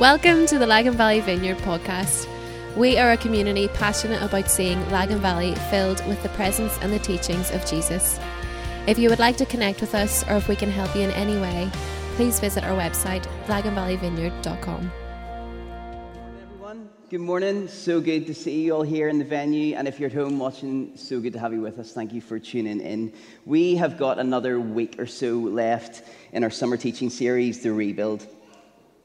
Welcome to the Lagan Valley Vineyard podcast. We are a community passionate about seeing Lagan Valley filled with the presence and the teachings of Jesus. If you would like to connect with us or if we can help you in any way, please visit our website, laganvalleyvineyard.com. Good morning, everyone, good morning. So good to see you all here in the venue. And if you're at home watching, so good to have you with us. Thank you for tuning in. We have got another week or so left in our summer teaching series, The Rebuild.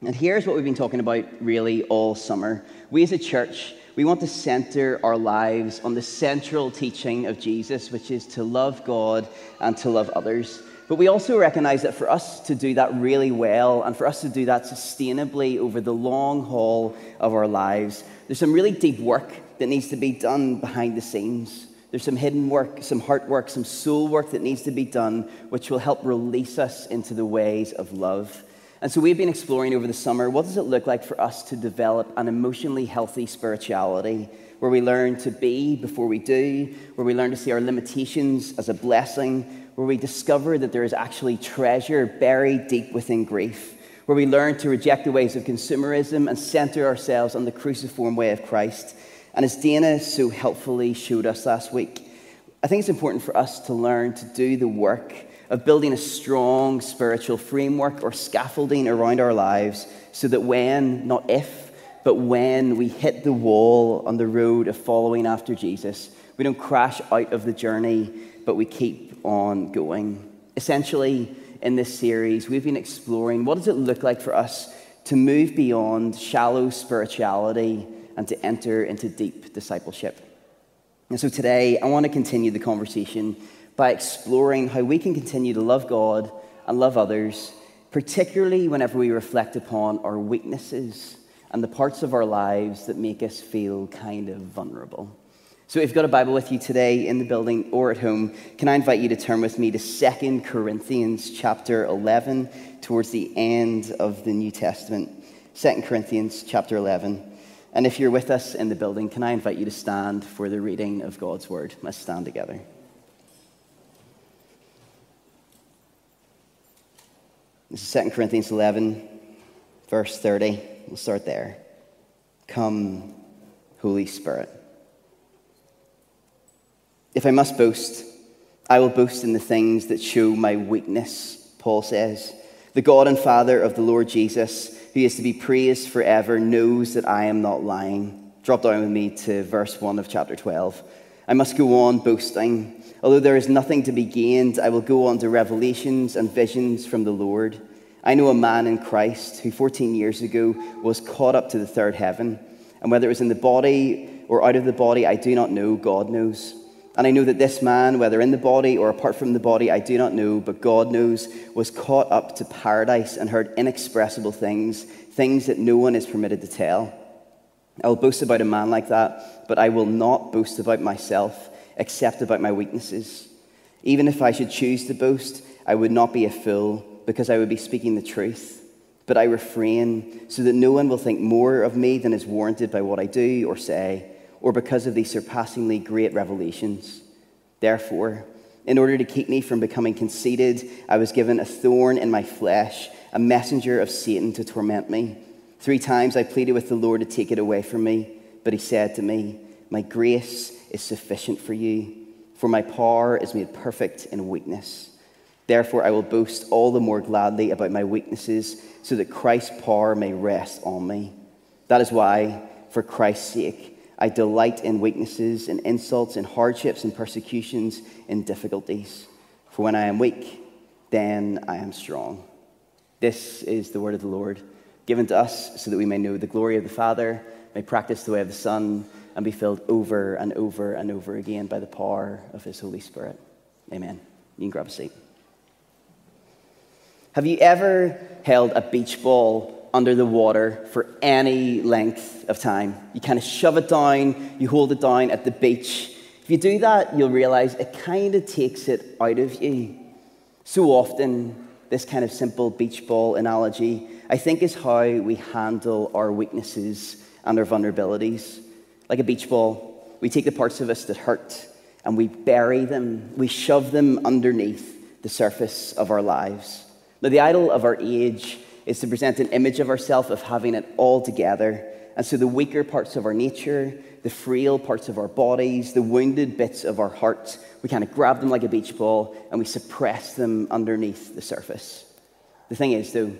And here's what we've been talking about really all summer. We as a church, we want to center our lives on the central teaching of Jesus, which is to love God and to love others. But we also recognize that for us to do that really well and for us to do that sustainably over the long haul of our lives, there's some really deep work that needs to be done behind the scenes. There's some hidden work, some heart work, some soul work that needs to be done, which will help release us into the ways of love. And so we've been exploring over the summer what does it look like for us to develop an emotionally healthy spirituality where we learn to be before we do, where we learn to see our limitations as a blessing, where we discover that there is actually treasure buried deep within grief, where we learn to reject the ways of consumerism and center ourselves on the cruciform way of Christ. And as Dana so helpfully showed us last week, I think it's important for us to learn to do the work of building a strong spiritual framework or scaffolding around our lives so that when, not if, but when we hit the wall on the road of following after Jesus, we don't crash out of the journey, but we keep on going. Essentially, in this series, we've been exploring what does it look like for us to move beyond shallow spirituality and to enter into deep discipleship. And so today, I want to continue the conversation by exploring how we can continue to love God and love others, particularly whenever we reflect upon our weaknesses and the parts of our lives that make us feel kind of vulnerable. So, if you've got a Bible with you today in the building or at home, can I invite you to turn with me to 2 Corinthians chapter 11, towards the end of the New Testament? 2 Corinthians chapter 11. And if you're with us in the building, can I invite you to stand for the reading of God's word? Let's stand together. This is 2 Corinthians 11, verse 30. We'll start there. Come, Holy Spirit. If I must boast, I will boast in the things that show my weakness, Paul says. The God and Father of the Lord Jesus, who is to be praised forever, knows that I am not lying. Drop down with me to verse 1 of chapter 12. I must go on boasting Although there is nothing to be gained, I will go on to revelations and visions from the Lord. I know a man in Christ who 14 years ago was caught up to the third heaven. And whether it was in the body or out of the body, I do not know. God knows. And I know that this man, whether in the body or apart from the body, I do not know, but God knows, was caught up to paradise and heard inexpressible things, things that no one is permitted to tell. I will boast about a man like that, but I will not boast about myself except about my weaknesses. Even if I should choose to boast, I would not be a fool because I would be speaking the truth. But I refrain so that no one will think more of me than is warranted by what I do or say, or because of these surpassingly great revelations. Therefore, in order to keep me from becoming conceited, I was given a thorn in my flesh, a messenger of Satan to torment me. Three times I pleaded with the Lord to take it away from me, but he said to me, My grace is sufficient for you, for my power is made perfect in weakness. Therefore, I will boast all the more gladly about my weaknesses, so that Christ's power may rest on me. That is why, for Christ's sake, I delight in weaknesses, in insults, in hardships, in persecutions, in difficulties. For when I am weak, then I am strong. This is the word of the Lord, given to us so that we may know the glory of the Father, may practice the way of the Son and be filled over and over and over again by the power of His Holy Spirit. Amen. You can grab a seat. Have you ever held a beach ball under the water for any length of time? You kind of shove it down, you hold it down at the beach. If you do that, you'll realize it kind of takes it out of you. So often, this kind of simple beach ball analogy, I think, is how we handle our weaknesses and our vulnerabilities like a beach ball. We take the parts of us that hurt and we bury them, we shove them underneath the surface of our lives. Now, the idol of our age is to present an image of ourselves of having it all together. And so the weaker parts of our nature, the frail parts of our bodies, the wounded bits of our hearts, we kind of grab them like a beach ball and we suppress them underneath the surface. The thing is, though,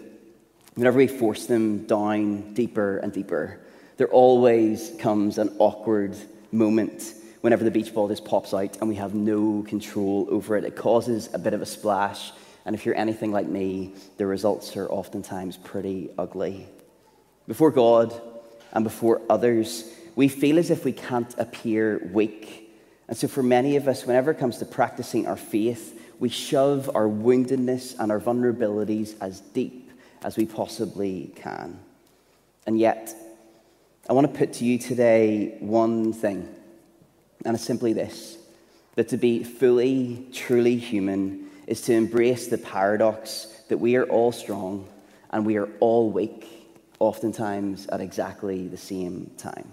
whenever we force them down deeper and deeper, there always comes an awkward moment whenever the beach ball just pops out and we have no control over it. It causes a bit of a splash, and if you're anything like me, the results are oftentimes pretty ugly. Before God and before others, we feel as if we can't appear weak. And so, for many of us, whenever it comes to practicing our faith, we shove our woundedness and our vulnerabilities as deep as we possibly can. And yet, I want to put to you today one thing and it's simply this that to be fully, truly human is to embrace the paradox that we are all strong and we are all weak, oftentimes at exactly the same time.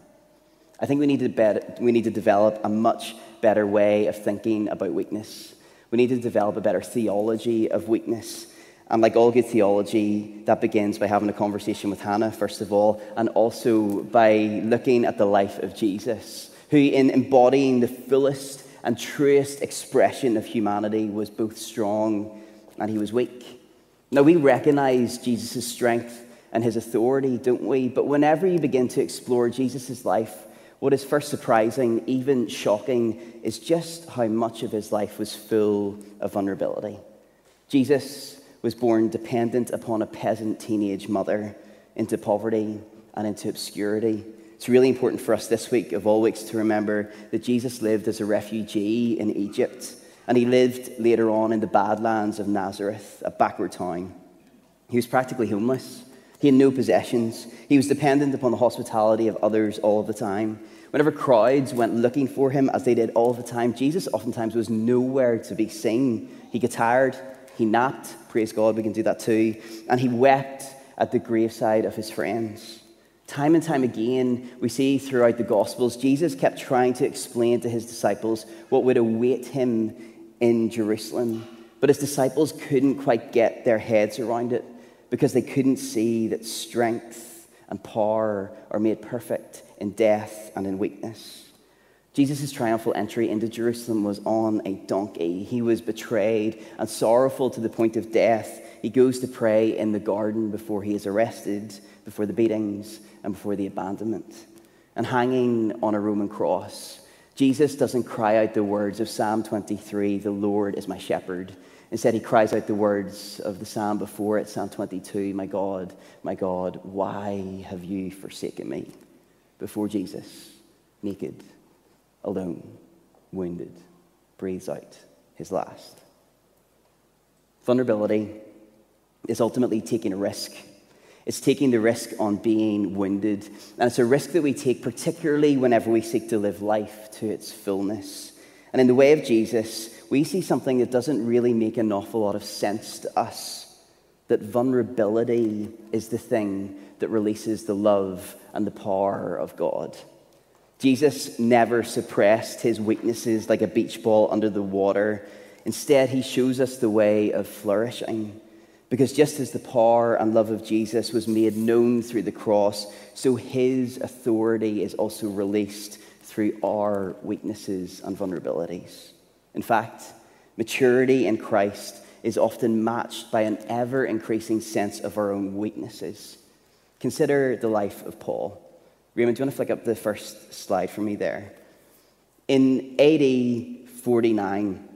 I think we need to, we need to develop a much better way of thinking about weakness. We need to develop a better theology of weakness. And like all good theology, that begins by having a conversation with Hannah, first of all, and also by looking at the life of Jesus who, in embodying the fullest and truest expression of humanity, was both strong and he was weak. Now, we recognize Jesus' strength and his authority, don't we? But whenever you begin to explore Jesus' life, what is first surprising, even shocking, is just how much of his life was full of vulnerability. Jesus was born dependent upon a peasant teenage mother into poverty and into obscurity. It's really important for us this week, of all weeks, to remember that Jesus lived as a refugee in Egypt, and he lived later on in the Badlands of Nazareth, a backward town. He was practically homeless. He had no possessions. He was dependent upon the hospitality of others all the time. Whenever crowds went looking for him, as they did all the time, Jesus oftentimes was nowhere to be seen. He got tired, he napped, praise God, we can do that too, and he wept at the graveside of his friends. Time and time again, we see throughout the Gospels, Jesus kept trying to explain to his disciples what would await him in Jerusalem. But his disciples couldn't quite get their heads around it because they couldn't see that strength and power are made perfect in death and in weakness. Jesus' triumphal entry into Jerusalem was on a donkey. He was betrayed and sorrowful to the point of death. He goes to pray in the garden before he is arrested, before the beatings, and before the abandonment. And hanging on a Roman cross, Jesus doesn't cry out the words of Psalm 23, the Lord is my shepherd. Instead, he cries out the words of the psalm before it, Psalm 22, My God, my God, why have you forsaken me? Before Jesus, naked, alone, wounded, breathes out his last. Vulnerability is ultimately taking a risk it's taking the risk on being wounded. And it's a risk that we take, particularly whenever we seek to live life to its fullness. And in the way of Jesus, we see something that doesn't really make an awful lot of sense to us that vulnerability is the thing that releases the love and the power of God. Jesus never suppressed his weaknesses like a beach ball under the water. Instead, he shows us the way of flourishing. Because just as the power and love of Jesus was made known through the cross, so his authority is also released through our weaknesses and vulnerabilities. In fact, maturity in Christ is often matched by an ever increasing sense of our own weaknesses. Consider the life of Paul. Raymond, do you want to flick up the first slide for me there? In AD 49,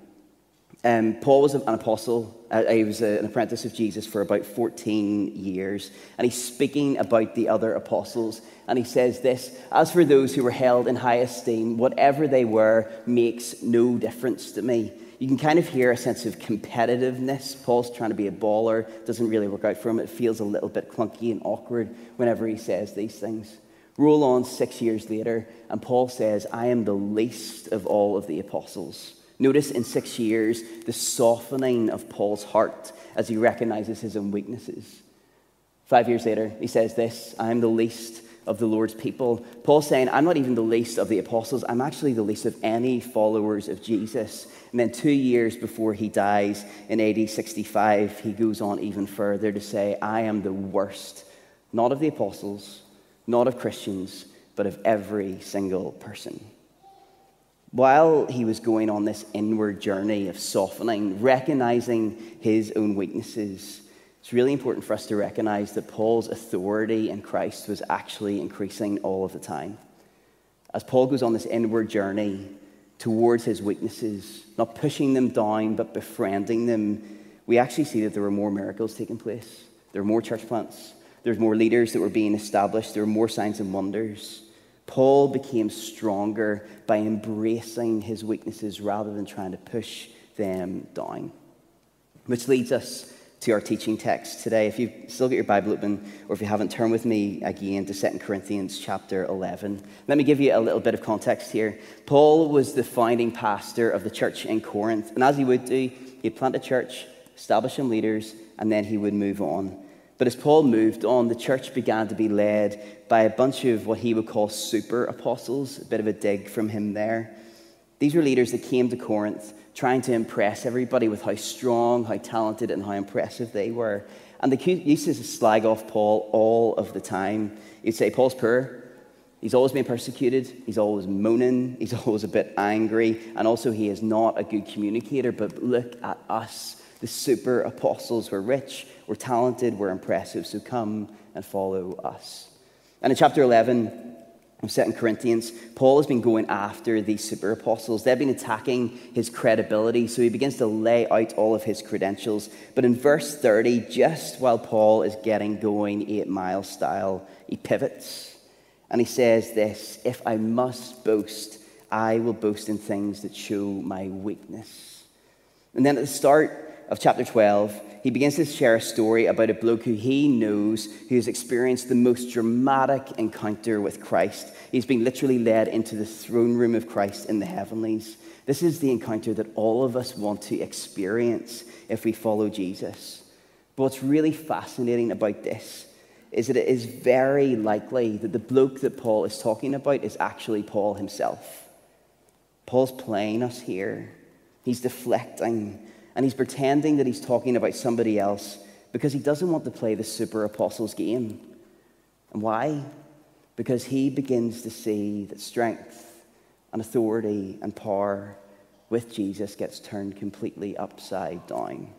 um, Paul was an apostle. Uh, he was an apprentice of Jesus for about 14 years. And he's speaking about the other apostles. And he says this As for those who were held in high esteem, whatever they were makes no difference to me. You can kind of hear a sense of competitiveness. Paul's trying to be a baller, doesn't really work out for him. It feels a little bit clunky and awkward whenever he says these things. Roll on six years later, and Paul says, I am the least of all of the apostles. Notice in six years the softening of Paul's heart as he recognizes his own weaknesses. Five years later, he says this I am the least of the Lord's people. Paul's saying, I'm not even the least of the apostles, I'm actually the least of any followers of Jesus. And then two years before he dies in AD 65, he goes on even further to say, I am the worst, not of the apostles, not of Christians, but of every single person. While he was going on this inward journey of softening, recognizing his own weaknesses, it's really important for us to recognize that Paul's authority in Christ was actually increasing all of the time. As Paul goes on this inward journey towards his weaknesses, not pushing them down, but befriending them, we actually see that there were more miracles taking place. There were more church plants. There were more leaders that were being established. There were more signs and wonders. Paul became stronger by embracing his weaknesses rather than trying to push them down. Which leads us to our teaching text today. If you've still got your Bible open, or if you haven't, turn with me again to 2 Corinthians chapter 11. Let me give you a little bit of context here. Paul was the founding pastor of the church in Corinth, and as he would do, he'd plant a church, establish some leaders, and then he would move on. But as Paul moved on, the church began to be led by a bunch of what he would call super apostles, a bit of a dig from him there. These were leaders that came to Corinth trying to impress everybody with how strong, how talented, and how impressive they were. And they used to slag off Paul all of the time. You'd say, Paul's poor. He's always been persecuted. He's always moaning. He's always a bit angry. And also, he is not a good communicator. But look at us. The super apostles were rich, we're talented, we're impressive. So come and follow us. And in chapter 11, of 2 Corinthians, Paul has been going after these super apostles. They've been attacking his credibility, so he begins to lay out all of his credentials. But in verse 30, just while Paul is getting going eight mile style, he pivots and he says this If I must boast, I will boast in things that show my weakness. And then at the start of chapter 12, he begins to share a story about a bloke who he knows who has experienced the most dramatic encounter with Christ. He's been literally led into the throne room of Christ in the heavenlies. This is the encounter that all of us want to experience if we follow Jesus. But what's really fascinating about this is that it is very likely that the bloke that Paul is talking about is actually Paul himself. Paul's playing us here, he's deflecting and he's pretending that he's talking about somebody else because he doesn't want to play the super apostles game. And why? Because he begins to see that strength and authority and power with Jesus gets turned completely upside down.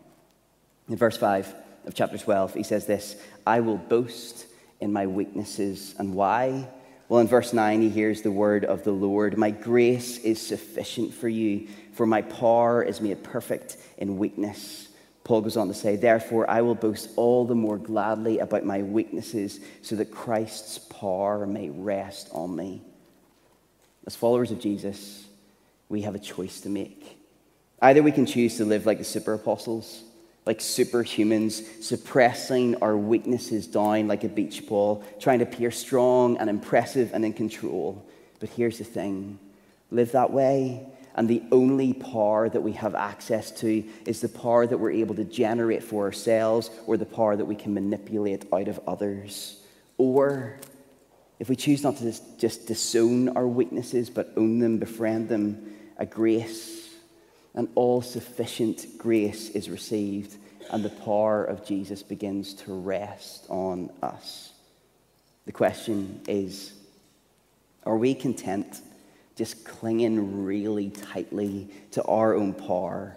In verse 5 of chapter 12, he says this I will boast in my weaknesses. And why? Well, in verse 9, he hears the word of the Lord My grace is sufficient for you, for my power is made perfect in weakness. Paul goes on to say, Therefore, I will boast all the more gladly about my weaknesses, so that Christ's power may rest on me. As followers of Jesus, we have a choice to make. Either we can choose to live like the super apostles, like superhumans, suppressing our weaknesses down like a beach ball, trying to appear strong and impressive and in control. But here's the thing live that way, and the only power that we have access to is the power that we're able to generate for ourselves or the power that we can manipulate out of others. Or if we choose not to just disown our weaknesses but own them, befriend them, a grace, an all sufficient grace is received, and the power of Jesus begins to rest on us. The question is are we content? Just clinging really tightly to our own power?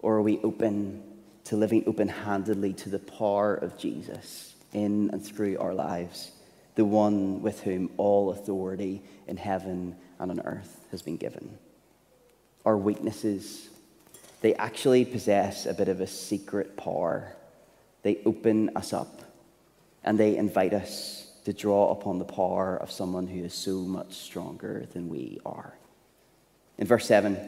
Or are we open to living open handedly to the power of Jesus in and through our lives, the one with whom all authority in heaven and on earth has been given? Our weaknesses, they actually possess a bit of a secret power. They open us up and they invite us to draw upon the power of someone who is so much stronger than we are. In verse 7,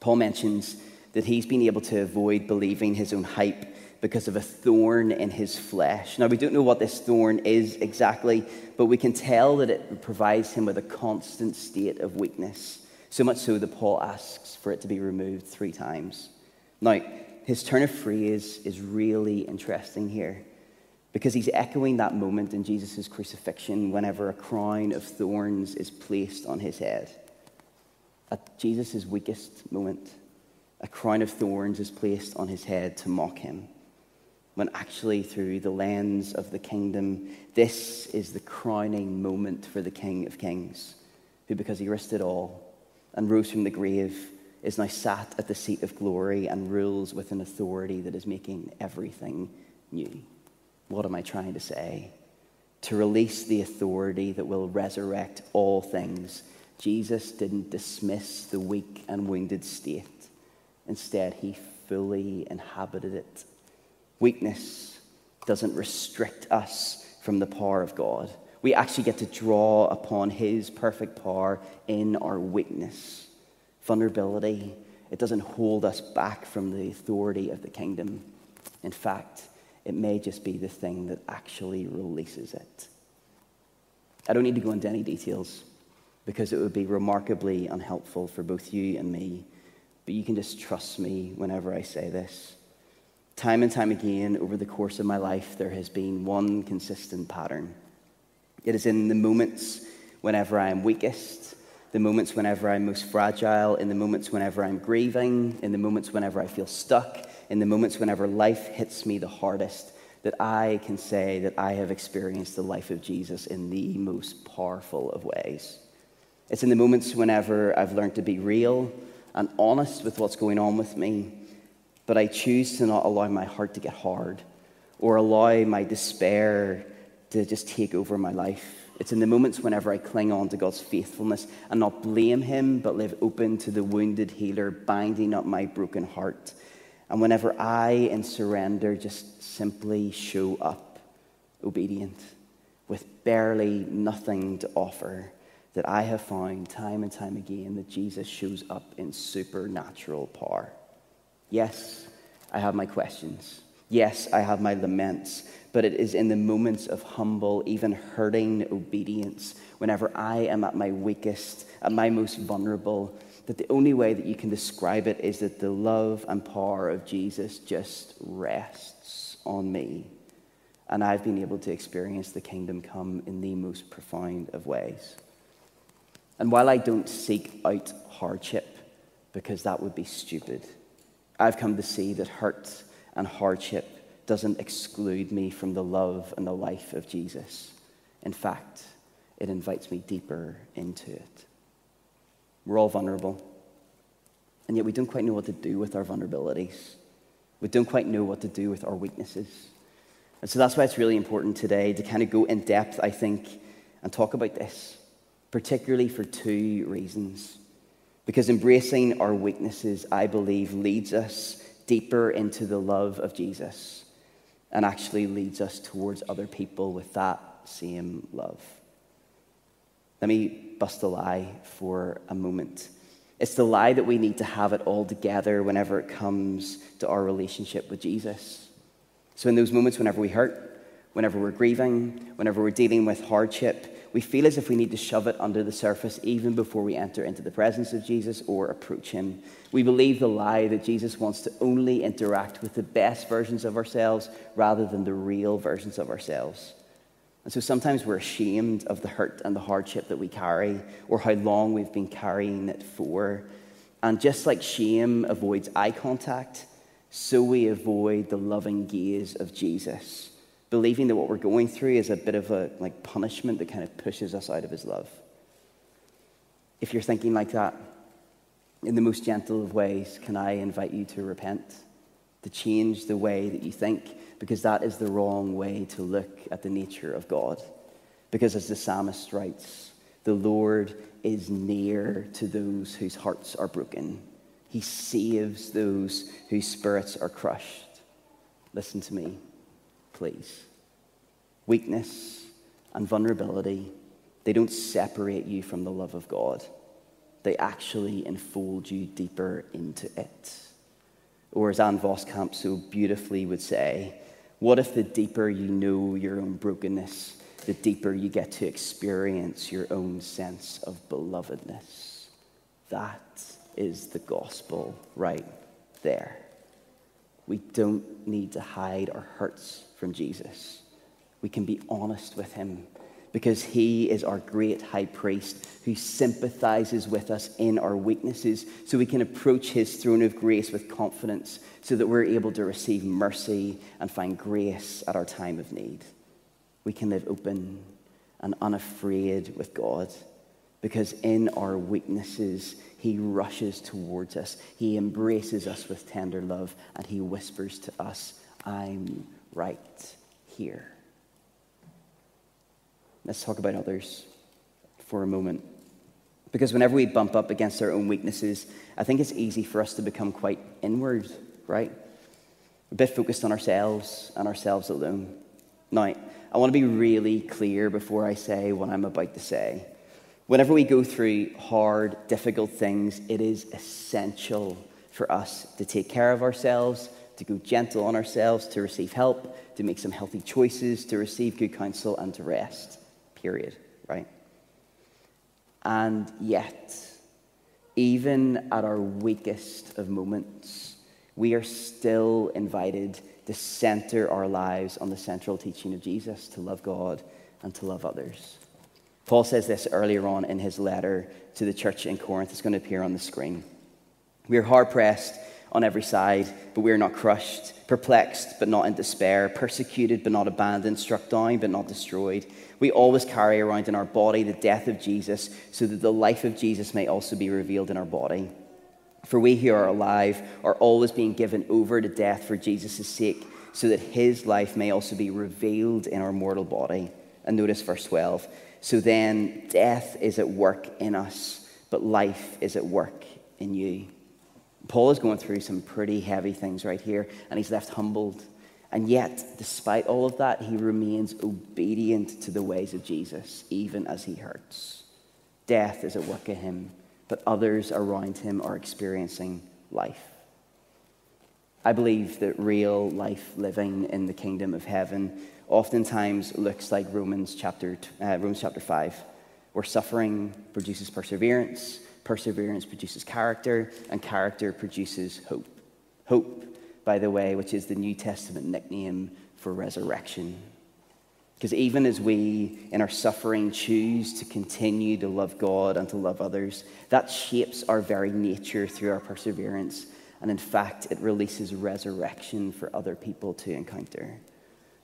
Paul mentions that he's been able to avoid believing his own hype because of a thorn in his flesh. Now, we don't know what this thorn is exactly, but we can tell that it provides him with a constant state of weakness, so much so that Paul asks for it to be removed three times. Now, his turn of phrase is really interesting here because he's echoing that moment in Jesus' crucifixion whenever a crown of thorns is placed on his head. At Jesus' weakest moment, a crown of thorns is placed on his head to mock him. When actually, through the lens of the kingdom, this is the crowning moment for the King of Kings, who, because he risked it all and rose from the grave, is now sat at the seat of glory and rules with an authority that is making everything new. What am I trying to say? To release the authority that will resurrect all things, Jesus didn't dismiss the weak and wounded state. Instead, he fully inhabited it. Weakness doesn't restrict us from the power of God. We actually get to draw upon his perfect power in our weakness. Vulnerability, it doesn't hold us back from the authority of the kingdom. In fact, it may just be the thing that actually releases it. I don't need to go into any details because it would be remarkably unhelpful for both you and me, but you can just trust me whenever I say this. Time and time again, over the course of my life, there has been one consistent pattern. It is in the moments whenever I am weakest, the moments whenever I'm most fragile, in the moments whenever I'm grieving, in the moments whenever I feel stuck, in the moments whenever life hits me the hardest, that I can say that I have experienced the life of Jesus in the most powerful of ways. It's in the moments whenever I've learned to be real and honest with what's going on with me, but I choose to not allow my heart to get hard or allow my despair to just take over my life. It's in the moments whenever I cling on to God's faithfulness and not blame Him, but live open to the wounded healer binding up my broken heart and whenever I, in surrender, just simply show up obedient with barely nothing to offer, that I have found time and time again that Jesus shows up in supernatural power. Yes, I have my questions. Yes, I have my laments, but it is in the moments of humble, even hurting obedience, whenever I am at my weakest, at my most vulnerable, that the only way that you can describe it is that the love and power of Jesus just rests on me. And I've been able to experience the kingdom come in the most profound of ways. And while I don't seek out hardship, because that would be stupid, I've come to see that hurt and hardship doesn't exclude me from the love and the life of Jesus. In fact, it invites me deeper into it. We're all vulnerable. And yet we don't quite know what to do with our vulnerabilities. We don't quite know what to do with our weaknesses. And so that's why it's really important today to kind of go in depth, I think, and talk about this, particularly for two reasons. Because embracing our weaknesses, I believe, leads us deeper into the love of Jesus and actually leads us towards other people with that same love. Let me bust a lie for a moment. It's the lie that we need to have it all together whenever it comes to our relationship with Jesus. So, in those moments, whenever we hurt, whenever we're grieving, whenever we're dealing with hardship, we feel as if we need to shove it under the surface even before we enter into the presence of Jesus or approach Him. We believe the lie that Jesus wants to only interact with the best versions of ourselves rather than the real versions of ourselves. And so sometimes we're ashamed of the hurt and the hardship that we carry or how long we've been carrying it for. And just like shame avoids eye contact, so we avoid the loving gaze of Jesus, believing that what we're going through is a bit of a like punishment that kind of pushes us out of his love. If you're thinking like that, in the most gentle of ways, can I invite you to repent, to change the way that you think, because that is the wrong way to look at the nature of God. Because as the psalmist writes, the Lord is near to those whose hearts are broken. He saves those whose spirits are crushed. Listen to me, please. Weakness and vulnerability, they don't separate you from the love of God. They actually enfold you deeper into it. Or as Ann Voskamp so beautifully would say, what if the deeper you know your own brokenness, the deeper you get to experience your own sense of belovedness? That is the gospel right there. We don't need to hide our hurts from Jesus. We can be honest with Him because He is our great high priest who sympathizes with us in our weaknesses so we can approach His throne of grace with confidence so that we're able to receive mercy and find grace at our time of need. We can live open and unafraid with God because in our weaknesses, He rushes towards us. He embraces us with tender love and He whispers to us, I'm right here. Let's talk about others for a moment. Because whenever we bump up against our own weaknesses, I think it's easy for us to become quite inward, right? A bit focused on ourselves and ourselves alone. Now, I want to be really clear before I say what I'm about to say. Whenever we go through hard, difficult things, it is essential for us to take care of ourselves, to go gentle on ourselves, to receive help, to make some healthy choices, to receive good counsel, and to rest. Period. Right? And yet, even at our weakest of moments, we are still invited to center our lives on the central teaching of Jesus to love God and to love others. Paul says this earlier on in his letter to the church in Corinth. It's going to appear on the screen. We are hard pressed on every side, but we are not crushed, perplexed, but not in despair, persecuted, but not abandoned, struck down, but not destroyed. We always carry around in our body the death of Jesus, so that the life of Jesus may also be revealed in our body. For we who are alive are always being given over to death for Jesus' sake, so that his life may also be revealed in our mortal body. And notice verse 12. So then, death is at work in us, but life is at work in you. Paul is going through some pretty heavy things right here, and he's left humbled. And yet, despite all of that, he remains obedient to the ways of Jesus, even as he hurts. Death is at work in him, but others around him are experiencing life. I believe that real life living in the kingdom of heaven oftentimes looks like Romans chapter, uh, Romans chapter 5, where suffering produces perseverance, perseverance produces character, and character produces hope. Hope, by the way, which is the New Testament nickname for resurrection. Because even as we, in our suffering, choose to continue to love God and to love others, that shapes our very nature through our perseverance. And in fact, it releases resurrection for other people to encounter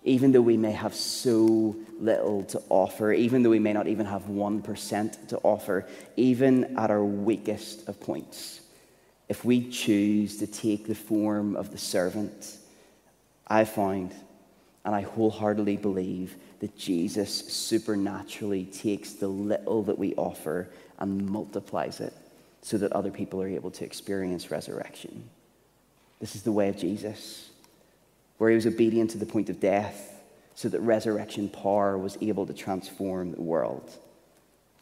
even though we may have so little to offer, even though we may not even have 1% to offer, even at our weakest of points, if we choose to take the form of the servant, I find, and I wholeheartedly believe, that Jesus supernaturally takes the little that we offer and multiplies it so that other people are able to experience resurrection. This is the way of Jesus where he was obedient to the point of death so that resurrection power was able to transform the world.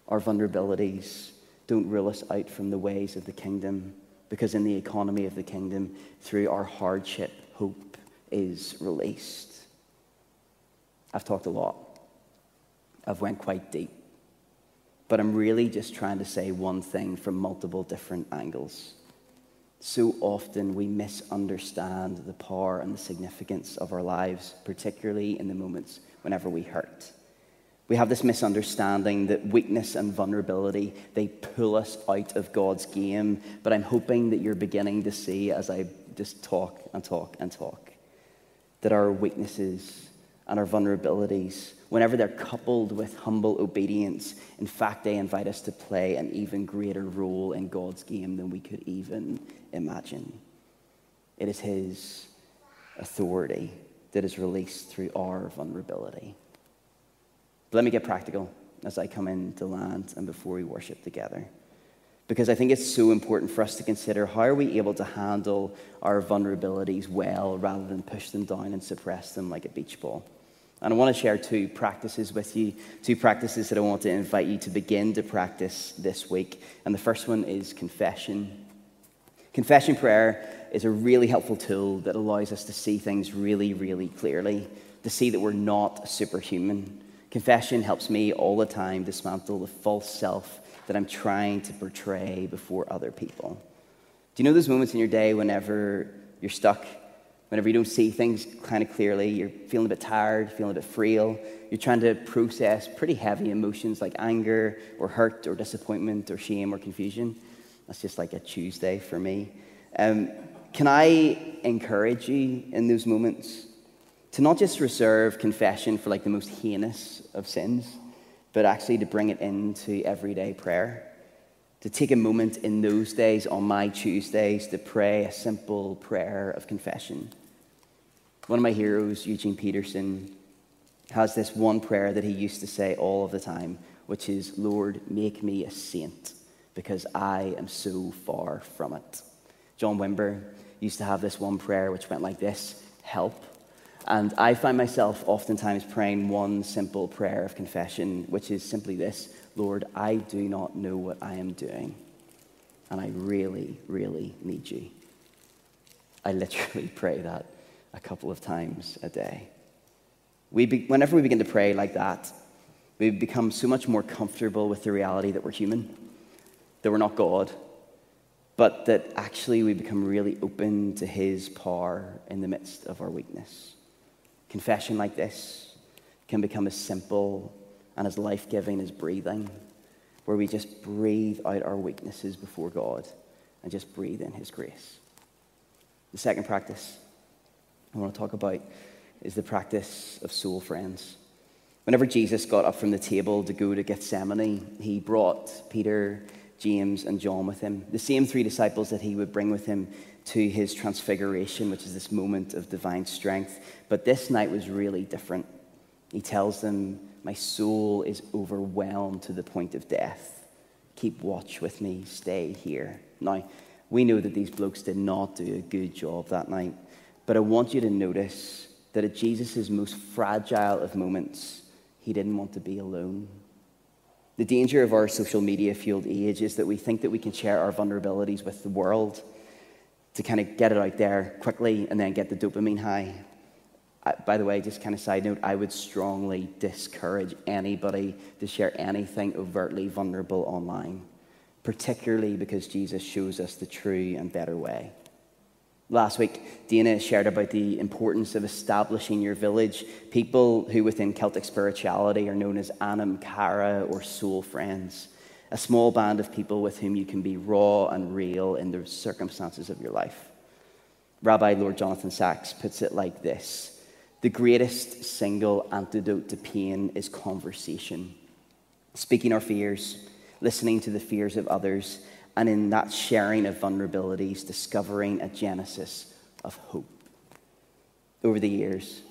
Our vulnerabilities don't rule us out from the ways of the kingdom because in the economy of the kingdom, through our hardship, hope is released. I've talked a lot. I've went quite deep. But I'm really just trying to say one thing from multiple different angles. So often we misunderstand the power and the significance of our lives, particularly in the moments whenever we hurt. We have this misunderstanding that weakness and vulnerability, they pull us out of God's game. But I'm hoping that you're beginning to see as I just talk and talk and talk that our weaknesses and our vulnerabilities, whenever they're coupled with humble obedience, in fact, they invite us to play an even greater role in God's game than we could even imagine. It is His authority that is released through our vulnerability. But let me get practical as I come into land and before we worship together. Because I think it's so important for us to consider how are we able to handle our vulnerabilities well rather than push them down and suppress them like a beach ball. And I want to share two practices with you, two practices that I want to invite you to begin to practice this week. And the first one is confession. Confession prayer is a really helpful tool that allows us to see things really, really clearly, to see that we're not superhuman. Confession helps me all the time dismantle the false self that I'm trying to portray before other people. Do you know those moments in your day whenever you're stuck whenever you don't see things kind of clearly, you're feeling a bit tired, feeling a bit frail, you're trying to process pretty heavy emotions like anger or hurt or disappointment or shame or confusion. That's just like a Tuesday for me. Um, can I encourage you in those moments to not just reserve confession for like the most heinous of sins, but actually to bring it into everyday prayer? to take a moment in those days, on my Tuesdays, to pray a simple prayer of confession. One of my heroes, Eugene Peterson, has this one prayer that he used to say all of the time, which is, Lord, make me a saint because I am so far from it. John Wimber used to have this one prayer which went like this Help. And I find myself oftentimes praying one simple prayer of confession, which is simply this Lord, I do not know what I am doing, and I really, really need you. I literally pray that a couple of times a day. We be, whenever we begin to pray like that, we become so much more comfortable with the reality that we're human, that we're not God, but that actually we become really open to His power in the midst of our weakness. Confession like this can become as simple and as life giving as breathing, where we just breathe out our weaknesses before God and just breathe in His grace. The second practice I want to talk about is the practice of soul friends. Whenever Jesus got up from the table to go to Gethsemane, he brought Peter, James, and John with him, the same three disciples that he would bring with him to his transfiguration, which is this moment of divine strength. But this night was really different. He tells them, My soul is overwhelmed to the point of death. Keep watch with me, stay here. Now, we know that these blokes did not do a good job that night, but I want you to notice that at Jesus' most fragile of moments, he didn't want to be alone. The danger of our social media fueled age is that we think that we can share our vulnerabilities with the world to kind of get it out there quickly and then get the dopamine high. I, by the way, just kind of side note, I would strongly discourage anybody to share anything overtly vulnerable online, particularly because Jesus shows us the true and better way. Last week, Dana shared about the importance of establishing your village. People who within Celtic spirituality are known as Anam Cara or soul friends, a small band of people with whom you can be raw and real in the circumstances of your life. Rabbi Lord Jonathan Sacks puts it like this The greatest single antidote to pain is conversation, speaking our fears, listening to the fears of others and in that sharing of vulnerabilities, discovering a genesis of hope. Over the years,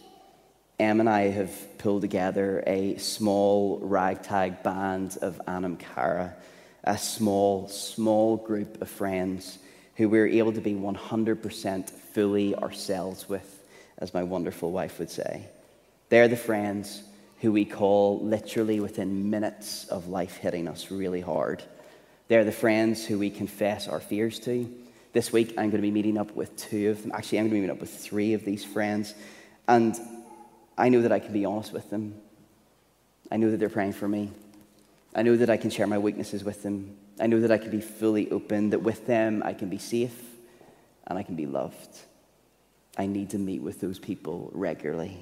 Em and I have pulled together a small ragtag band of Anam Cara, a small, small group of friends who we're able to be 100% fully ourselves with, as my wonderful wife would say. They're the friends who we call literally within minutes of life hitting us really hard they're the friends who we confess our fears to. This week, I'm going to be meeting up with two of them. Actually, I'm going to be meeting up with three of these friends. And I know that I can be honest with them. I know that they're praying for me. I know that I can share my weaknesses with them. I know that I can be fully open, that with them I can be safe and I can be loved. I need to meet with those people regularly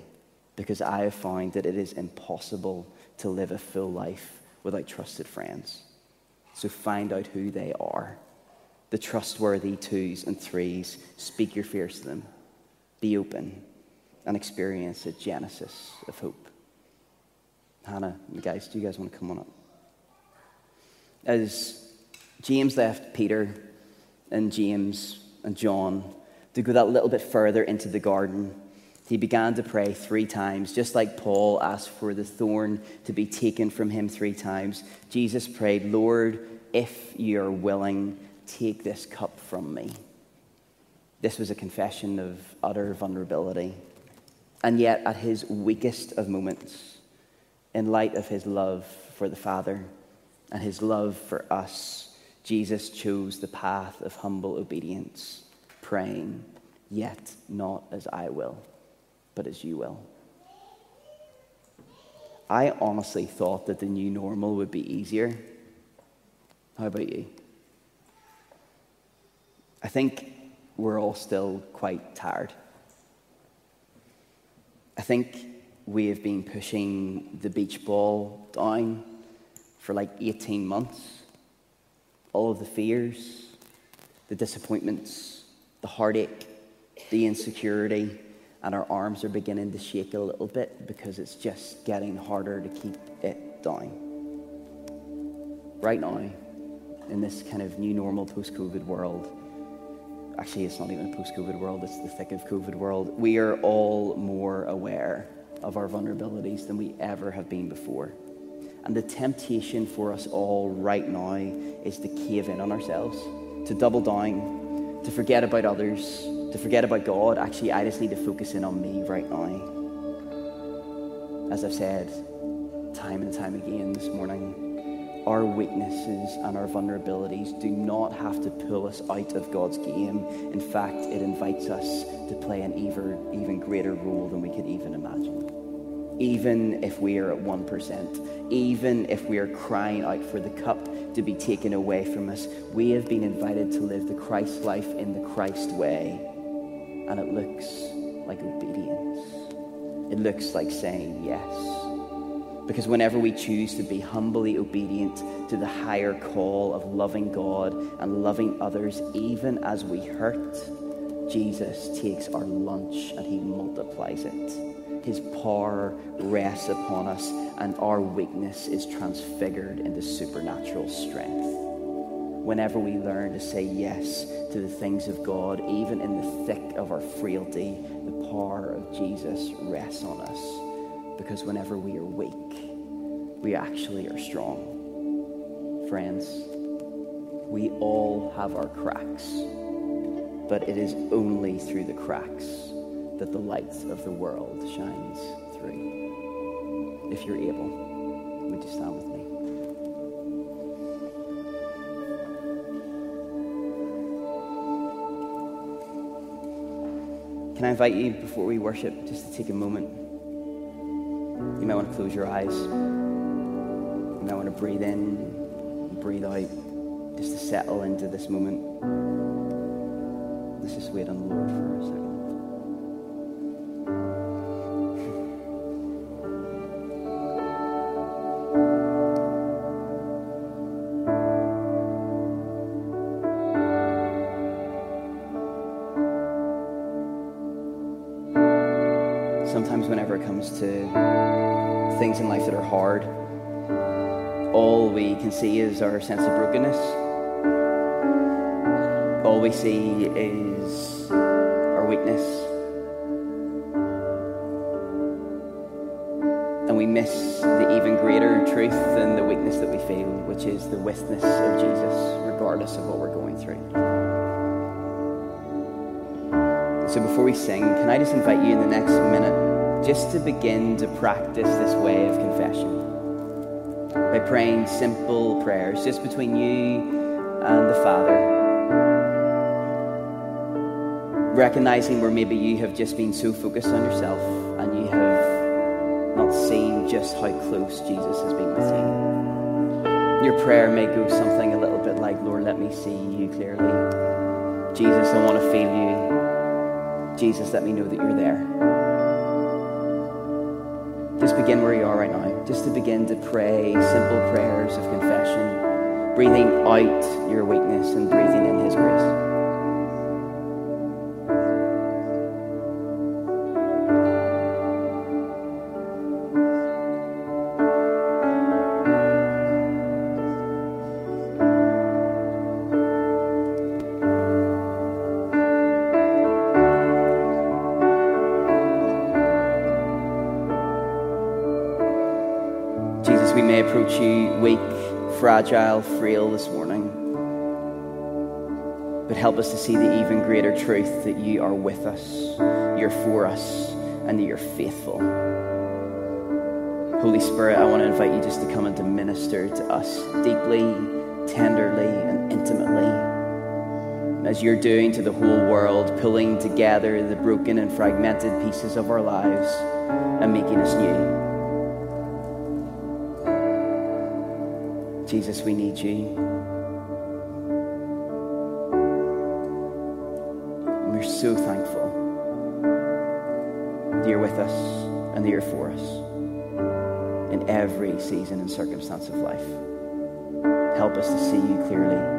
because I have found that it is impossible to live a full life without trusted friends. So find out who they are. The trustworthy twos and threes. Speak your fears to them. Be open and experience a genesis of hope. Hannah, guys, do you guys want to come on up? As James left Peter and James and John to go that little bit further into the garden, he began to pray three times, just like Paul asked for the thorn to be taken from him three times. Jesus prayed, Lord, if you're willing, take this cup from me. This was a confession of utter vulnerability. And yet, at his weakest of moments, in light of his love for the Father and his love for us, Jesus chose the path of humble obedience, praying, Yet not as I will but as you will. I honestly thought that the new normal would be easier. How about you? I think we're all still quite tired. I think we have been pushing the beach ball down for like 18 months. All of the fears, the disappointments, the heartache, the insecurity, and our arms are beginning to shake a little bit because it's just getting harder to keep it down. Right now, in this kind of new normal post COVID world, actually, it's not even a post COVID world, it's the thick of COVID world, we are all more aware of our vulnerabilities than we ever have been before. And the temptation for us all right now is to cave in on ourselves, to double down, to forget about others, to forget about God. Actually, I just need to focus in on me right now. As I've said time and time again this morning, our weaknesses and our vulnerabilities do not have to pull us out of God's game. In fact, it invites us to play an even, even greater role than we could even imagine. Even if we are at 1%, even if we are crying out for the cup to be taken away from us, we have been invited to live the Christ life in the Christ way. And it looks like obedience. It looks like saying yes. Because whenever we choose to be humbly obedient to the higher call of loving God and loving others, even as we hurt, Jesus takes our lunch and he multiplies it. His power rests upon us, and our weakness is transfigured into supernatural strength. Whenever we learn to say yes to the things of God, even in the thick of our frailty, the power of Jesus rests on us because whenever we are weak, we actually are strong. Friends, we all have our cracks, but it is only through the cracks that the light of the world shines through. If you're able, would you stand with me? Can I invite you, before we worship, just to take a moment? You might want to close your eyes. You might want to breathe in, breathe out, just to settle into this moment. Let's just wait on the Lord for a second. Hard, all we can see is our sense of brokenness. All we see is our weakness. And we miss the even greater truth than the weakness that we feel, which is the witness of Jesus, regardless of what we're going through. So before we sing, can I just invite you in the next minute just to begin to practice this way of confession by praying simple prayers just between you and the Father. Recognizing where maybe you have just been so focused on yourself and you have not seen just how close Jesus has been with you. Your prayer may go something a little bit like, Lord, let me see you clearly. Jesus, I want to feel you. Jesus, let me know that you're there just begin where you are right now. Just to begin to pray simple prayers of confession, breathing out your weakness and breathing in His grace. Fragile, frail this morning. But help us to see the even greater truth that you are with us, you're for us, and that you're faithful. Holy Spirit, I want to invite you just to come and to minister to us deeply, tenderly, and intimately. As you're doing to the whole world, pulling together the broken and fragmented pieces of our lives and making us new. Jesus, we need you. we're so thankful that you're with us. and that you're for us in every season and circumstance of life. Help us to see you clearly,